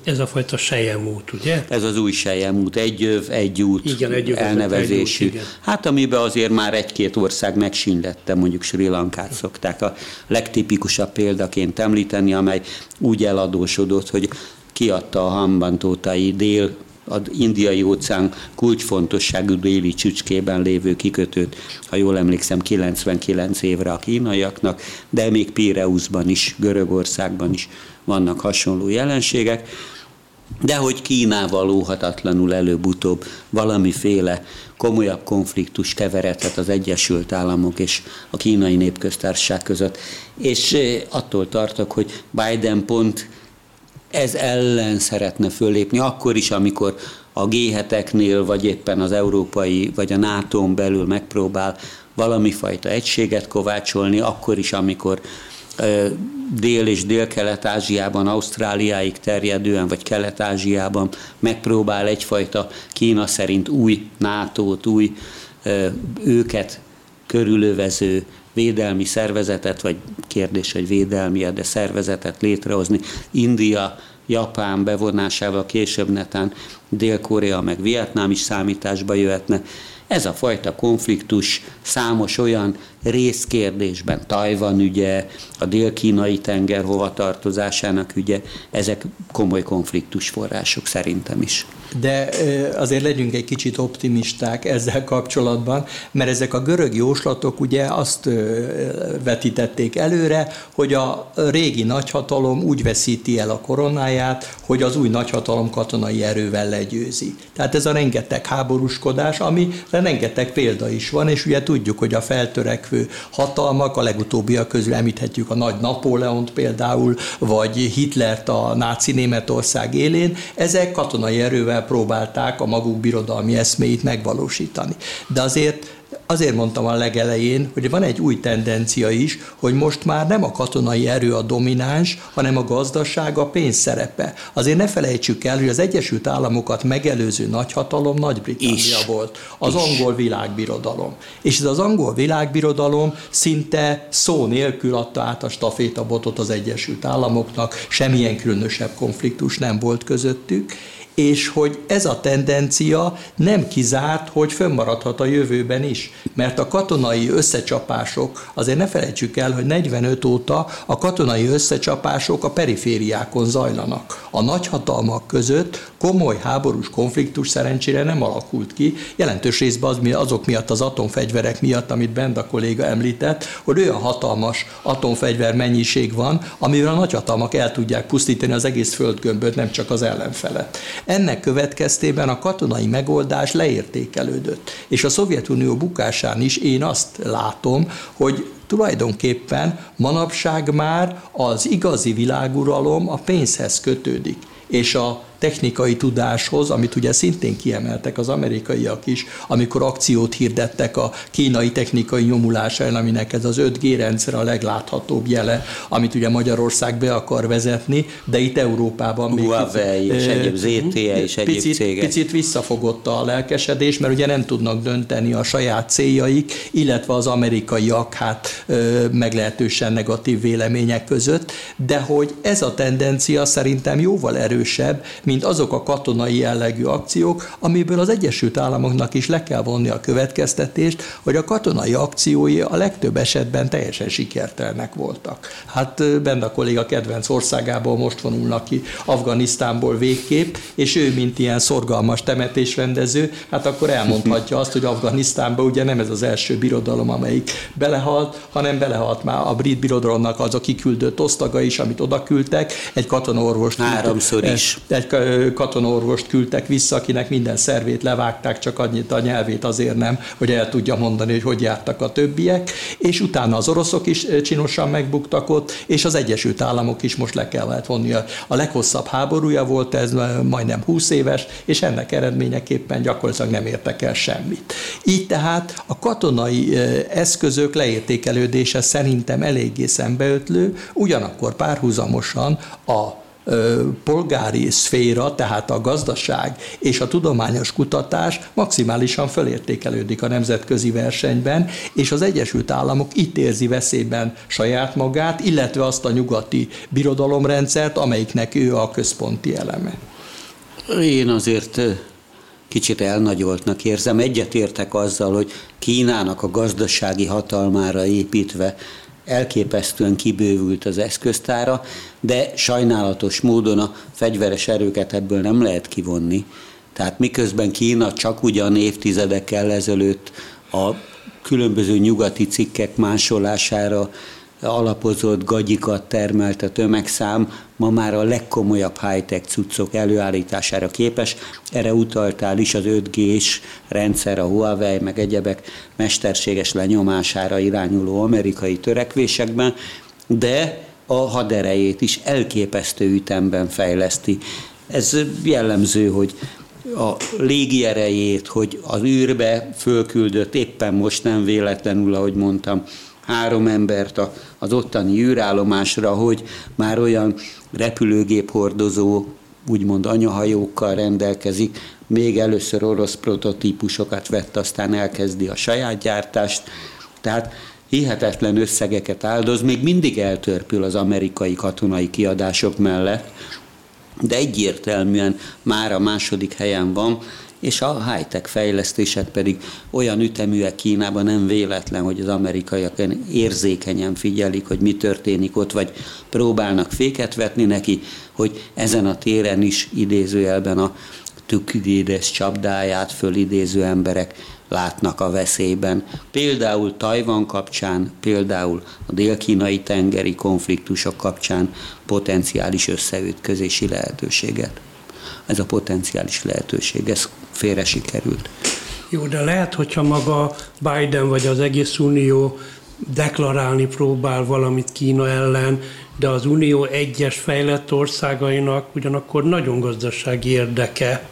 ez a fajta sejemút, ugye? Ez az új sejemút, egy öv, egy út igen, egy öv, elnevezésű. Egy út, hát amiben azért már egy-két ország megsínlette, mondjuk Sri Lankát szokták a legtipikusabb példaként említeni, amely úgy eladósodott, hogy kiadta a hambantótai dél az indiai óceán kulcsfontosságú déli csücskében lévő kikötőt, ha jól emlékszem, 99 évre a kínaiaknak, de még Pireuszban is, Görögországban is vannak hasonló jelenségek, de hogy Kínával óhatatlanul előbb-utóbb valamiféle komolyabb konfliktus keveredhet az Egyesült Államok és a kínai népköztársaság között. És eh, attól tartok, hogy Biden pont ez ellen szeretne fölépni, akkor is, amikor a g vagy éppen az európai, vagy a nato belül megpróbál valami fajta egységet kovácsolni, akkor is, amikor Dél- és Dél-Kelet-Ázsiában, Ausztráliáig terjedően, vagy Kelet-Ázsiában megpróbál egyfajta Kína szerint új NATO-t, új őket körülövező védelmi szervezetet, vagy kérdés, hogy védelmi, de szervezetet létrehozni. India, Japán bevonásával később netán Dél-Korea meg Vietnám is számításba jöhetne. Ez a fajta konfliktus számos olyan részkérdésben, Tajvan ügye, a dél-kínai tenger hovatartozásának ügye, ezek komoly konfliktus források szerintem is. De azért legyünk egy kicsit optimisták ezzel kapcsolatban, mert ezek a görög jóslatok ugye azt vetítették előre, hogy a régi nagyhatalom úgy veszíti el a koronáját, hogy az új nagyhatalom katonai erővel legyőzi. Tehát ez a rengeteg háborúskodás, ami rengeteg példa is van, és ugye tudjuk, hogy a feltörekvő hatalmak, a legutóbbiak közül említhetjük a nagy Napóleont például, vagy Hitlert a náci Németország élén, ezek katonai erővel próbálták a maguk birodalmi eszméit megvalósítani. De azért azért mondtam a legelején, hogy van egy új tendencia is, hogy most már nem a katonai erő a domináns, hanem a gazdaság, a pénz szerepe. Azért ne felejtsük el, hogy az Egyesült Államokat megelőző nagyhatalom Nagy-Britannia volt, az is. angol világbirodalom. És ez az angol világbirodalom szinte szó nélkül adta át a stafétabotot az Egyesült Államoknak, semmilyen különösebb konfliktus nem volt közöttük, és hogy ez a tendencia nem kizárt, hogy fönnmaradhat a jövőben is. Mert a katonai összecsapások, azért ne felejtsük el, hogy 45 óta a katonai összecsapások a perifériákon zajlanak. A nagyhatalmak között komoly háborús konfliktus szerencsére nem alakult ki, jelentős részben az, azok miatt az atomfegyverek miatt, amit Benda kolléga említett, hogy olyan hatalmas atomfegyver mennyiség van, amivel a nagyhatalmak el tudják pusztítani az egész földgömböt, nem csak az ellenfelet. Ennek következtében a katonai megoldás leértékelődött. És a Szovjetunió bukásán is én azt látom, hogy tulajdonképpen manapság már az igazi világuralom a pénzhez kötődik és a technikai tudáshoz, amit ugye szintén kiemeltek az amerikaiak is, amikor akciót hirdettek a kínai technikai nyomulás ellen, aminek ez az 5G rendszer a legláthatóbb jele, amit ugye Magyarország be akar vezetni, de itt Európában még Huawei és egyéb ZTE és egyéb picit, cégek. Picit visszafogott a lelkesedés, mert ugye nem tudnak dönteni a saját céljaik, illetve az amerikaiak hát meglehetősen negatív vélemények között, de hogy ez a tendencia szerintem jóval erősebb, mint mint azok a katonai jellegű akciók, amiből az Egyesült Államoknak is le kell vonni a következtetést, hogy a katonai akciói a legtöbb esetben teljesen sikertelnek voltak. Hát benne a kolléga kedvenc országából most vonulnak ki Afganisztánból végképp, és ő, mint ilyen szorgalmas temetésrendező, hát akkor elmondhatja azt, hogy Afganisztánban ugye nem ez az első birodalom, amelyik belehalt, hanem belehalt már a brit birodalomnak az a kiküldött osztaga is, amit oda küldtek, egy katonaorvost. Háromszor is. Egy, katonorvost küldtek vissza, akinek minden szervét levágták, csak annyit a nyelvét azért nem, hogy el tudja mondani, hogy hogy jártak a többiek, és utána az oroszok is csinosan megbuktak ott, és az Egyesült Államok is most le kellett vonni. A leghosszabb háborúja volt ez, majdnem 20 éves, és ennek eredményeképpen gyakorlatilag nem értek el semmit. Így tehát a katonai eszközök leértékelődése szerintem eléggé szembeötlő, ugyanakkor párhuzamosan a polgári szféra, tehát a gazdaság és a tudományos kutatás maximálisan fölértékelődik a nemzetközi versenyben, és az Egyesült Államok itt érzi veszélyben saját magát, illetve azt a nyugati birodalomrendszert, amelyiknek ő a központi eleme. Én azért kicsit elnagyoltnak érzem. Egyetértek azzal, hogy Kínának a gazdasági hatalmára építve elképesztően kibővült az eszköztára, de sajnálatos módon a fegyveres erőket ebből nem lehet kivonni. Tehát miközben Kína csak ugyan évtizedekkel ezelőtt a különböző nyugati cikkek másolására alapozott gagyikat termelt a tömegszám, ma már a legkomolyabb high-tech cuccok előállítására képes. Erre utaltál is az 5G-s rendszer, a Huawei, meg egyebek mesterséges lenyomására irányuló amerikai törekvésekben, de a haderejét is elképesztő ütemben fejleszti. Ez jellemző, hogy a légi erejét, hogy az űrbe fölküldött éppen most nem véletlenül, ahogy mondtam, három embert az ottani űrállomásra, hogy már olyan repülőgép hordozó, úgymond anyahajókkal rendelkezik, még először orosz prototípusokat vett, aztán elkezdi a saját gyártást, tehát hihetetlen összegeket áldoz, még mindig eltörpül az amerikai katonai kiadások mellett, de egyértelműen már a második helyen van, és a high-tech fejlesztések pedig olyan üteműek Kínában nem véletlen, hogy az amerikaiak érzékenyen figyelik, hogy mi történik ott, vagy próbálnak féket vetni neki, hogy ezen a téren is idézőjelben a tükidédes csapdáját fölidéző emberek látnak a veszélyben. Például Tajvan kapcsán, például a dél-kínai tengeri konfliktusok kapcsán potenciális összeütközési lehetőséget. Ez a potenciális lehetőség, ez félre sikerült. Jó, de lehet, hogyha maga Biden vagy az egész Unió deklarálni próbál valamit Kína ellen, de az Unió egyes fejlett országainak ugyanakkor nagyon gazdasági érdeke,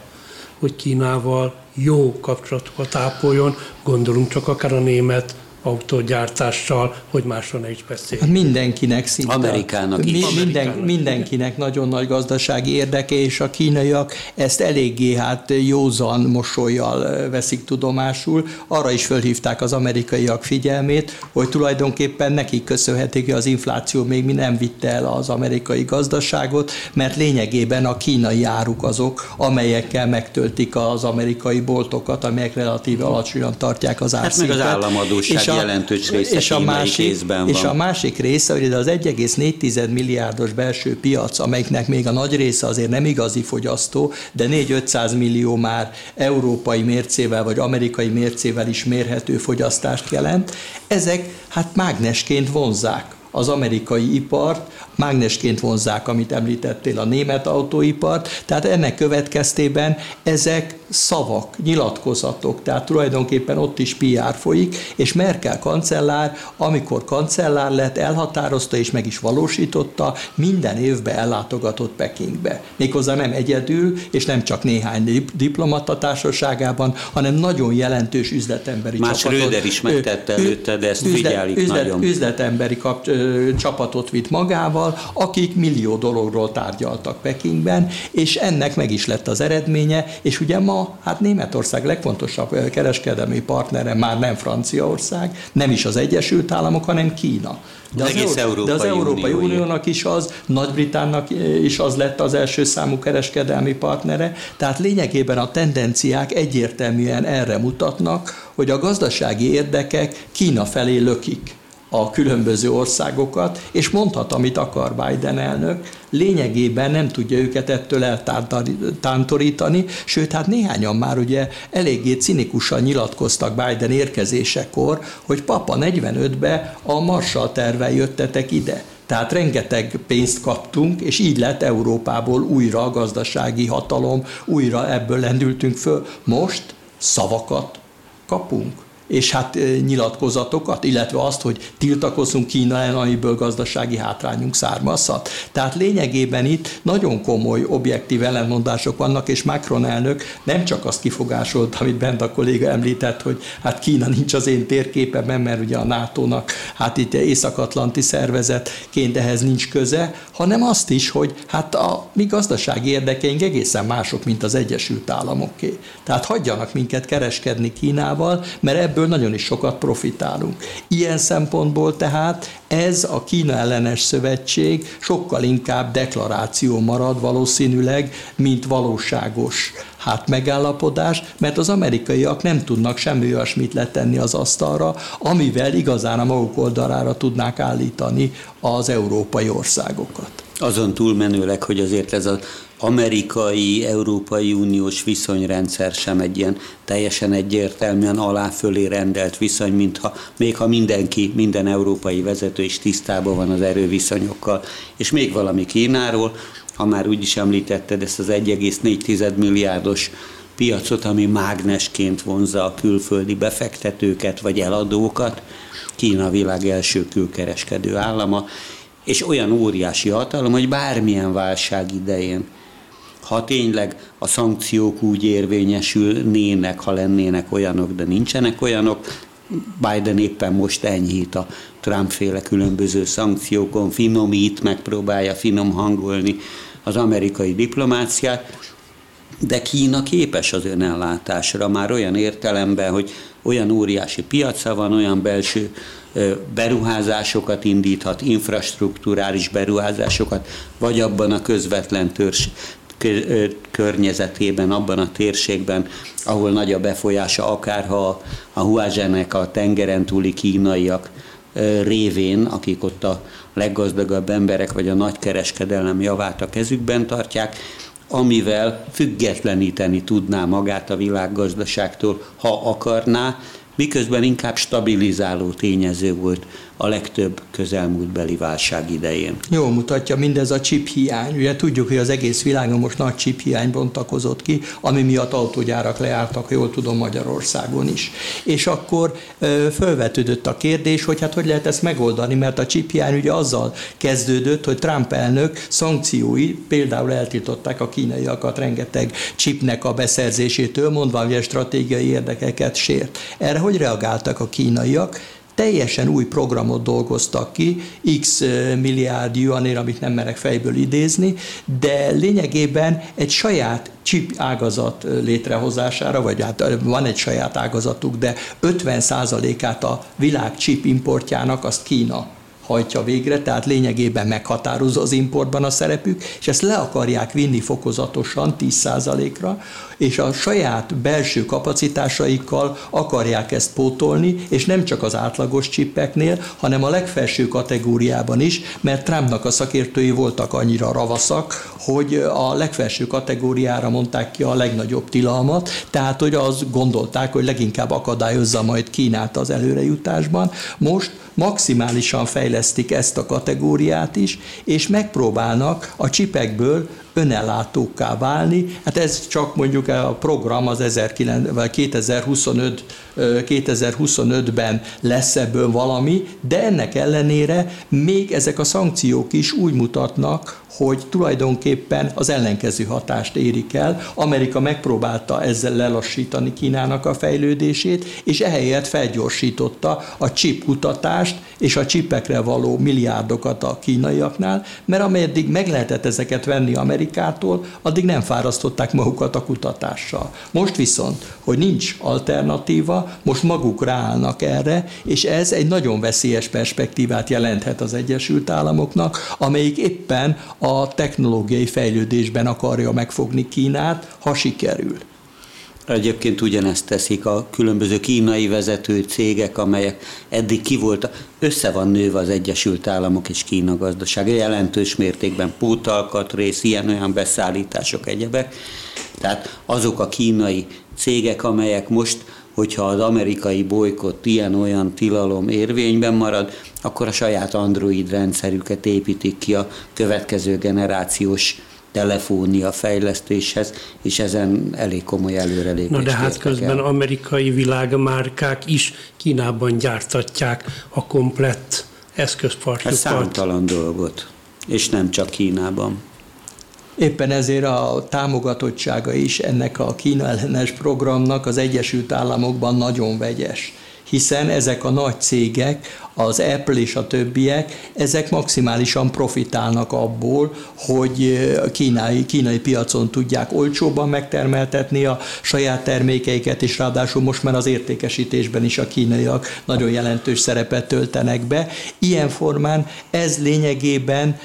hogy Kínával jó kapcsolatokat ápoljon, gondolunk csak akár a német autógyártással, hogy másról ne is beszélj. Hát mindenkinek szinte. Amerikának is. Mi, minden, mindenkinek nagyon nagy gazdasági érdeke, és a kínaiak ezt eléggé hát józan mosolyjal veszik tudomásul. Arra is fölhívták az amerikaiak figyelmét, hogy tulajdonképpen nekik köszönhetik, hogy az infláció még mi nem vitte el az amerikai gazdaságot, mert lényegében a kínai áruk azok, amelyekkel megtöltik az amerikai boltokat, amelyek relatíve alacsonyan tartják az árszintet. Hát meg az államadóság és a, jelentős része és a másik, kézben van. És a másik része, hogy az 1,4 milliárdos belső piac, amelyiknek még a nagy része azért nem igazi fogyasztó, de 4-500 millió már európai mércével vagy amerikai mércével is mérhető fogyasztást jelent, ezek hát mágnesként vonzák az amerikai ipart, mágnesként vonzák, amit említettél, a német autóipart, tehát ennek következtében ezek szavak, nyilatkozatok, tehát tulajdonképpen ott is PR folyik, és Merkel kancellár, amikor kancellár lett, elhatározta és meg is valósította, minden évben ellátogatott Pekingbe. Méghozzá nem egyedül, és nem csak néhány diplomata társaságában, hanem nagyon jelentős üzletemberi Más csapatot. Más Röder is megtette előtte, de ezt üzlet, figyelik üzlet, nagyon. Üzletemberi kap, ö, csapatot vitt magával, akik millió dologról tárgyaltak Pekingben, és ennek meg is lett az eredménye, és ugye ma hát Németország legfontosabb kereskedelmi partnere már nem Franciaország, nem is az Egyesült Államok, hanem Kína. De az, egész Európai, de az Európai Unió, Uniónak is az, Nagy-Británnak is az lett az első számú kereskedelmi partnere, tehát lényegében a tendenciák egyértelműen erre mutatnak, hogy a gazdasági érdekek Kína felé lökik a különböző országokat, és mondhat, amit akar Biden elnök, lényegében nem tudja őket ettől eltántorítani, sőt, hát néhányan már ugye eléggé cinikusan nyilatkoztak Biden érkezésekor, hogy papa 45-be a Marshall tervel jöttetek ide. Tehát rengeteg pénzt kaptunk, és így lett Európából újra a gazdasági hatalom, újra ebből lendültünk föl. Most szavakat kapunk és hát nyilatkozatokat, illetve azt, hogy tiltakozunk Kína ellen, amiből gazdasági hátrányunk származhat. Tehát lényegében itt nagyon komoly objektív ellenmondások vannak, és Macron elnök nem csak azt kifogásolt, amit bent a kolléga említett, hogy hát Kína nincs az én térképemben, mert ugye a NATO-nak hát itt Észak-Atlanti szervezetként ehhez nincs köze, hanem azt is, hogy hát a mi gazdasági érdekeink egészen mások, mint az Egyesült Államoké. Tehát hagyjanak minket kereskedni Kínával, mert ebből ebből nagyon is sokat profitálunk. Ilyen szempontból tehát ez a Kína ellenes szövetség sokkal inkább deklaráció marad valószínűleg, mint valóságos hát megállapodás, mert az amerikaiak nem tudnak semmi olyasmit letenni az asztalra, amivel igazán a maguk oldalára tudnák állítani az európai országokat. Azon túlmenőleg, hogy azért ez az amerikai, Európai Uniós viszonyrendszer sem egy ilyen teljesen egyértelműen alá-fölé rendelt viszony, mintha még ha mindenki, minden európai vezető is tisztában van az erőviszonyokkal. És még valami Kínáról, ha már úgy is említetted ezt az 1,4 milliárdos piacot, ami mágnesként vonzza a külföldi befektetőket vagy eladókat, Kína világ első külkereskedő állama, és olyan óriási hatalom, hogy bármilyen válság idején ha tényleg a szankciók úgy érvényesülnének, ha lennének olyanok, de nincsenek olyanok, Biden éppen most enyhít a Trump-féle különböző szankciókon, finomít, megpróbálja finom hangolni az amerikai diplomáciát, de Kína képes az önellátásra. Már olyan értelemben, hogy olyan óriási piaca van, olyan belső beruházásokat indíthat, infrastruktúrális beruházásokat, vagy abban a közvetlen törzs, környezetében, abban a térségben, ahol nagy a befolyása, akár ha a Huazsenek a tengeren túli kínaiak révén, akik ott a leggazdagabb emberek, vagy a nagykereskedelem javát a kezükben tartják, amivel függetleníteni tudná magát a világgazdaságtól, ha akarná, miközben inkább stabilizáló tényező volt a legtöbb közelmúltbeli válság idején. Jó mutatja mindez a chip hiány. Ugye tudjuk, hogy az egész világon most nagy chip hiány bontakozott ki, ami miatt autógyárak leálltak, jól tudom, Magyarországon is. És akkor ö, fölvetődött a kérdés, hogy hát hogy lehet ezt megoldani, mert a chip hiány ugye azzal kezdődött, hogy Trump elnök szankciói, például eltiltották a kínaiakat rengeteg chipnek a beszerzésétől, mondva, hogy a stratégiai érdekeket sért. Erre hogy reagáltak a kínaiak? Teljesen új programot dolgoztak ki, x milliárd yuanért, amit nem merek fejből idézni, de lényegében egy saját chip ágazat létrehozására, vagy hát van egy saját ágazatuk, de 50%-át a világ chip importjának azt Kína hajtja végre, tehát lényegében meghatározza az importban a szerepük, és ezt le akarják vinni fokozatosan 10%-ra, és a saját belső kapacitásaikkal akarják ezt pótolni, és nem csak az átlagos csippeknél, hanem a legfelső kategóriában is, mert Trumpnak a szakértői voltak annyira ravaszak, hogy a legfelső kategóriára mondták ki a legnagyobb tilalmat, tehát hogy azt gondolták, hogy leginkább akadályozza majd Kínát az előrejutásban. Most maximálisan fejlesztik ezt a kategóriát is, és megpróbálnak a csipekből önellátókká válni. Hát ez csak mondjuk a program az 2025, 2025-ben lesz ebből valami, de ennek ellenére még ezek a szankciók is úgy mutatnak, hogy tulajdonképpen az ellenkező hatást érik el. Amerika megpróbálta ezzel lelassítani Kínának a fejlődését, és ehelyett felgyorsította a chip kutatást és a csipekre való milliárdokat a kínaiaknál, mert ameddig meg lehetett ezeket venni Amerikától, addig nem fárasztották magukat a kutatással. Most viszont, hogy nincs alternatíva, most maguk ráállnak erre, és ez egy nagyon veszélyes perspektívát jelenthet az Egyesült Államoknak, amelyik éppen a technológiai fejlődésben akarja megfogni Kínát, ha sikerül. Egyébként ugyanezt teszik a különböző kínai vezető cégek, amelyek eddig ki voltak. Össze van nőve az Egyesült Államok és Kína gazdasága, jelentős mértékben rész, ilyen-olyan beszállítások, egyebek. Tehát azok a kínai cégek, amelyek most hogyha az amerikai bolykott ilyen-olyan tilalom érvényben marad, akkor a saját Android rendszerüket építik ki a következő generációs telefónia fejlesztéshez, és ezen elég komoly előrelépést Na de hát közben el. amerikai világmárkák is Kínában gyártatják a komplett eszközpartjukat. Ez számtalan dolgot, és nem csak Kínában. Éppen ezért a támogatottsága is ennek a Kína ellenes programnak az Egyesült Államokban nagyon vegyes hiszen ezek a nagy cégek, az Apple és a többiek, ezek maximálisan profitálnak abból, hogy a kínai, kínai piacon tudják olcsóban megtermeltetni a saját termékeiket, és ráadásul most már az értékesítésben is a kínaiak nagyon jelentős szerepet töltenek be. Ilyen formán ez lényegében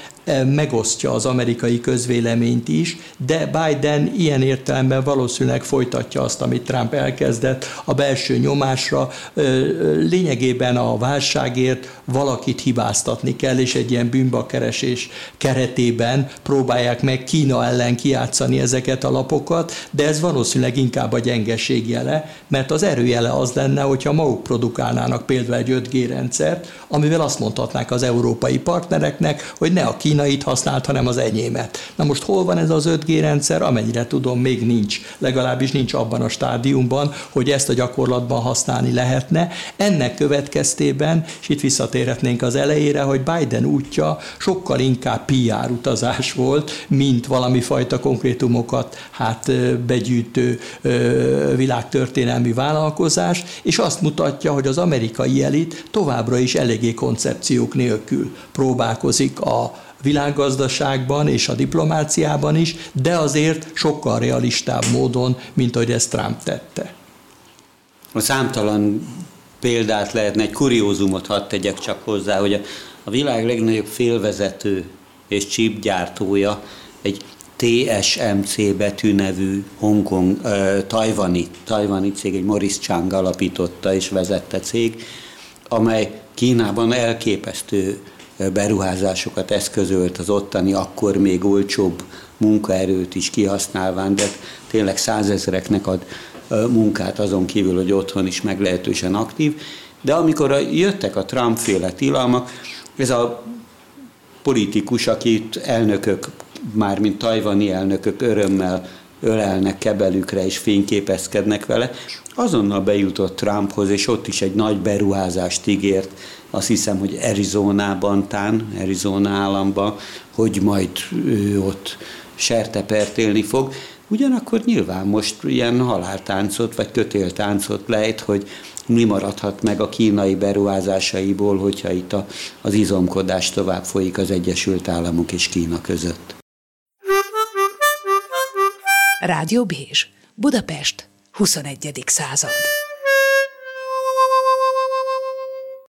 megosztja az amerikai közvéleményt is, de Biden ilyen értelemben valószínűleg folytatja azt, amit Trump elkezdett a belső nyomásra. Lényegében a válságért valakit hibáztatni kell, és egy ilyen bűnbakkeresés keretében próbálják meg Kína ellen kiátszani ezeket a lapokat, de ez valószínűleg inkább a gyengeség jele, mert az erőjele az lenne, hogyha maguk produkálnának például egy 5G rendszert, amivel azt mondhatnák az európai partnereknek, hogy ne a Kína kínait használt, hanem az enyémet. Na most hol van ez az 5G rendszer? Amennyire tudom, még nincs. Legalábbis nincs abban a stádiumban, hogy ezt a gyakorlatban használni lehetne. Ennek következtében, és itt visszatérhetnénk az elejére, hogy Biden útja sokkal inkább PR utazás volt, mint valami fajta konkrétumokat hát begyűjtő világtörténelmi vállalkozás, és azt mutatja, hogy az amerikai elit továbbra is eléggé koncepciók nélkül próbálkozik a világgazdaságban és a diplomáciában is, de azért sokkal realistább módon, mint ahogy ezt Trump tette. A számtalan példát lehetne, egy kuriózumot hadd tegyek csak hozzá, hogy a, világ legnagyobb félvezető és csípgyártója egy TSMC betű nevű Hongkong, uh, tajvani, tajvani cég, egy Morris Chang alapította és vezette cég, amely Kínában elképesztő beruházásokat eszközölt az ottani, akkor még olcsóbb munkaerőt is kihasználván, de tényleg százezreknek ad munkát azon kívül, hogy otthon is meglehetősen aktív. De amikor jöttek a Trump-féle tilalmak, ez a politikus, akit elnökök, mármint tajvani elnökök örömmel ölelnek kebelükre és fényképezkednek vele, azonnal bejutott Trumphoz, és ott is egy nagy beruházást ígért, azt hiszem, hogy Arizonában tán, Arizona államban, hogy majd ő ott sertepert élni fog. Ugyanakkor nyilván most ilyen haláltáncot vagy kötéltáncot lejt, hogy mi maradhat meg a kínai beruházásaiból, hogyha itt a, az izomkodás tovább folyik az Egyesült Államok és Kína között. Rádió Bézs, Budapest, 21. század.